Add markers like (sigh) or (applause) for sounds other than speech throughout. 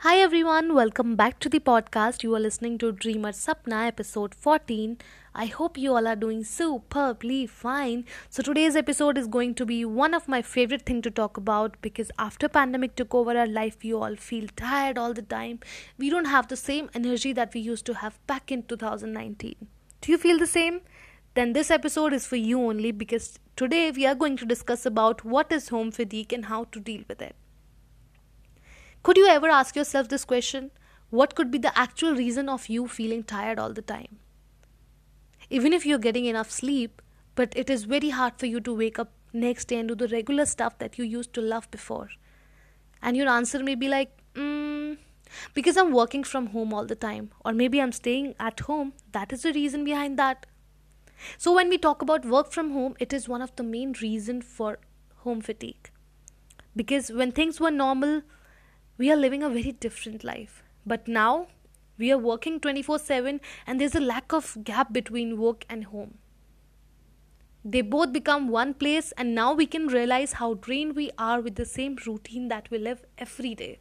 Hi everyone, welcome back to the podcast. You are listening to Dreamer Sapna episode 14. I hope you all are doing superbly fine. So today's episode is going to be one of my favorite thing to talk about because after pandemic took over our life, we all feel tired all the time. We don't have the same energy that we used to have back in 2019. Do you feel the same? Then this episode is for you only because today we are going to discuss about what is home fatigue and how to deal with it. Could you ever ask yourself this question? What could be the actual reason of you feeling tired all the time? Even if you're getting enough sleep, but it is very hard for you to wake up next day and do the regular stuff that you used to love before. And your answer may be like, mm, because I'm working from home all the time, or maybe I'm staying at home. That is the reason behind that. So when we talk about work from home, it is one of the main reason for home fatigue. Because when things were normal, we are living a very different life. But now we are working 24 7 and there's a lack of gap between work and home. They both become one place, and now we can realize how drained we are with the same routine that we live every day.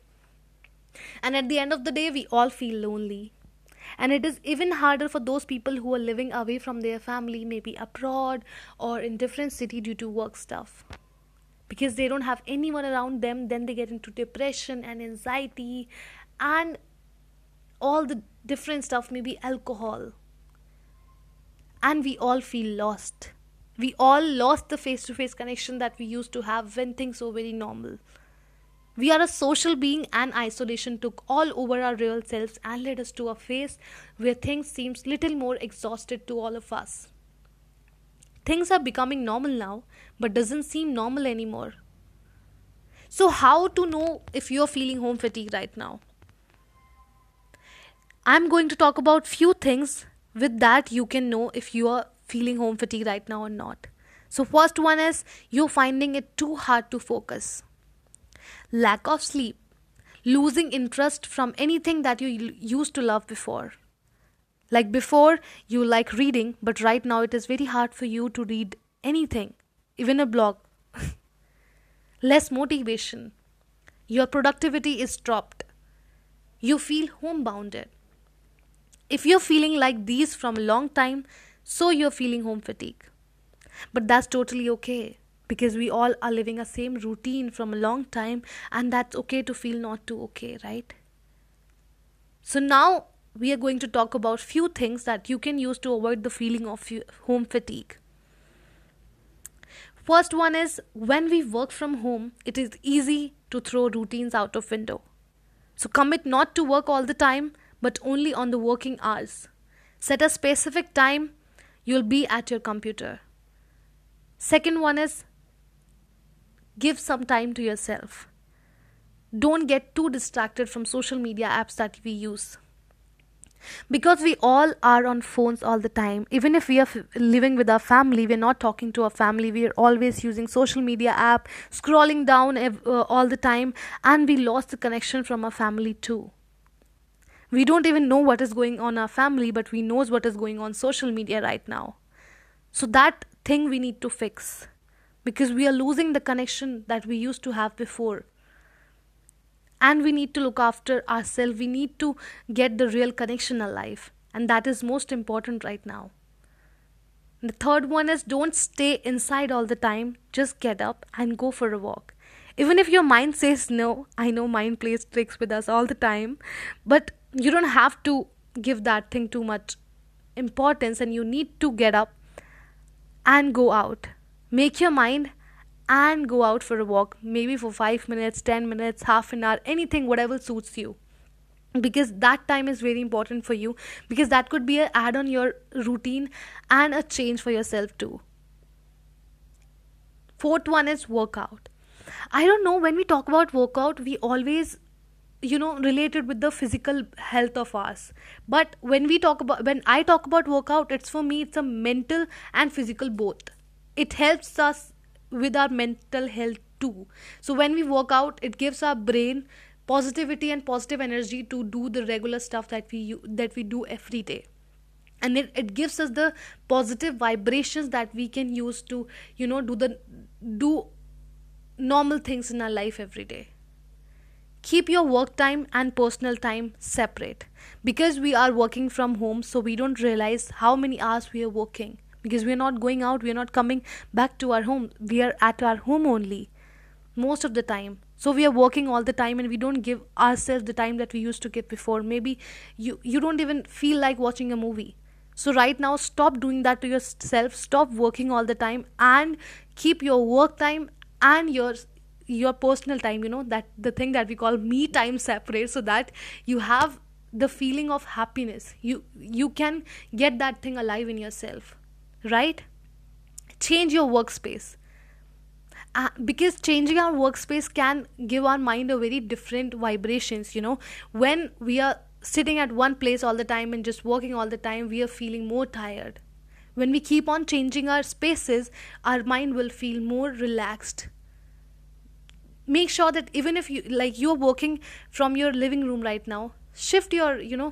And at the end of the day, we all feel lonely. And it is even harder for those people who are living away from their family, maybe abroad or in different city due to work stuff because they don't have anyone around them then they get into depression and anxiety and all the different stuff maybe alcohol. And we all feel lost. We all lost the face to face connection that we used to have when things were very normal. We are a social being and isolation took all over our real selves and led us to a phase where things seems little more exhausted to all of us things are becoming normal now but doesn't seem normal anymore. So, how to know if you're feeling home fatigue right now? I'm going to talk about few things with that you can know if you are feeling home fatigue right now or not. So, first one is you're finding it too hard to focus. Lack of sleep, losing interest from anything that you used to love before. Like before, you like reading, but right now it is very hard for you to read anything even a blog. (laughs) Less motivation. Your productivity is dropped. You feel homebounded. If you're feeling like these from a long time, so you're feeling home fatigue. But that's totally okay because we all are living a same routine from a long time and that's okay to feel not too okay, right? So now we are going to talk about few things that you can use to avoid the feeling of home fatigue. First one is when we work from home, it is easy to throw routines out of window. So commit not to work all the time, but only on the working hours. Set a specific time you'll be at your computer. Second one is give some time to yourself. Don't get too distracted from social media apps that we use because we all are on phones all the time. Even if we are f- living with our family we're not talking to our family. We're always using social media app scrolling down ev- uh, all the time. And we lost the connection from our family too. We don't even know what is going on our family but we knows what is going on social media right now. So that thing we need to fix. Because we are losing the connection that we used to have before and we need to look after ourselves. We need to get the real connection alive. And that is most important right now. The third one is don't stay inside all the time. Just get up and go for a walk. Even if your mind says no i know mind plays tricks with us all the time but you don't have to give that thing too much importance and you need to get up and go out. Make your mind and go out for a walk, maybe for 5 minutes, 10 minutes, half an hour, anything, whatever suits you. Because that time is very important for you, because that could be an add on your routine and a change for yourself too. Fourth one is workout. I don't know, when we talk about workout, we always you know related with the physical health of us but when we talk about when i talk about workout it's for me it's a mental and physical both it helps us with our mental health too. So when we work out it gives our brain positivity and positive energy to do the regular stuff that we that we do every day. And it, it gives us the positive vibrations that we can use to you know do the do normal things in our life every day. Keep your work time and personal time separate. Because we are working from home so we don't realize how many hours we are working because we are not going out we are not coming back to our home. We are at our home only most of the time. So we are working all the time and we don't give ourselves the time that we used to give before. Maybe you you don't even feel like watching a movie. So right now stop doing that to yourself. Stop working all the time and keep your work time and your your personal time you know that the thing that we call me time separate so that you have the feeling of happiness. You you can get that thing alive in yourself right? Change your workspace. Uh, because changing our workspace can give our mind a very different vibrations you know. When we are sitting at one place all the time and just working all the time we are feeling more tired. When we keep on changing our spaces our mind will feel more relaxed. Make sure that even if you like you're working from your living room right now shift your you know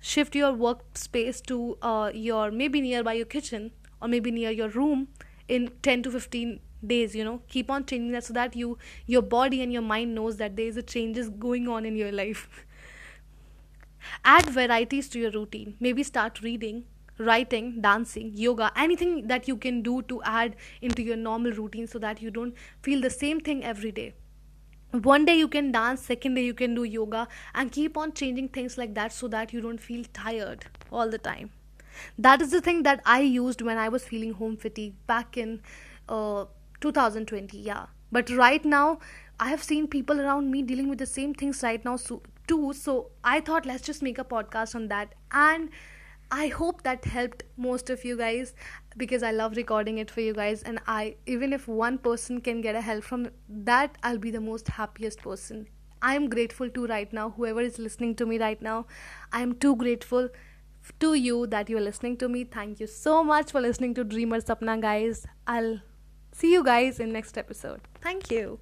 shift your workspace to uh, your maybe nearby your kitchen or maybe near your room in 10 to 15 days you know? Keep on changing that so that you your body and your mind knows that there is a changes going on in your life. (laughs) Add varieties to your routine. Maybe start reading writing dancing yoga anything that you can do to add into your normal routine so that you don't feel the same thing every day one day you can dance second day you can do yoga and keep on changing things like that so that you don't feel tired all the time. That is the thing that i used when i was feeling home fatigue back in uh, 2020 yeah. But right now i have seen people around me dealing with the same things right now so, too. So i thought let's just make a podcast on that. And i hope that helped most of you guys because i love recording it for you guys and i even if one person can get a help from that i'll be the most happiest person i'm grateful to right now whoever is listening to me right now i'm too grateful to you that you're listening to me thank you so much for listening to dreamer sapna guys i'll See you guys in next episode. Thank you.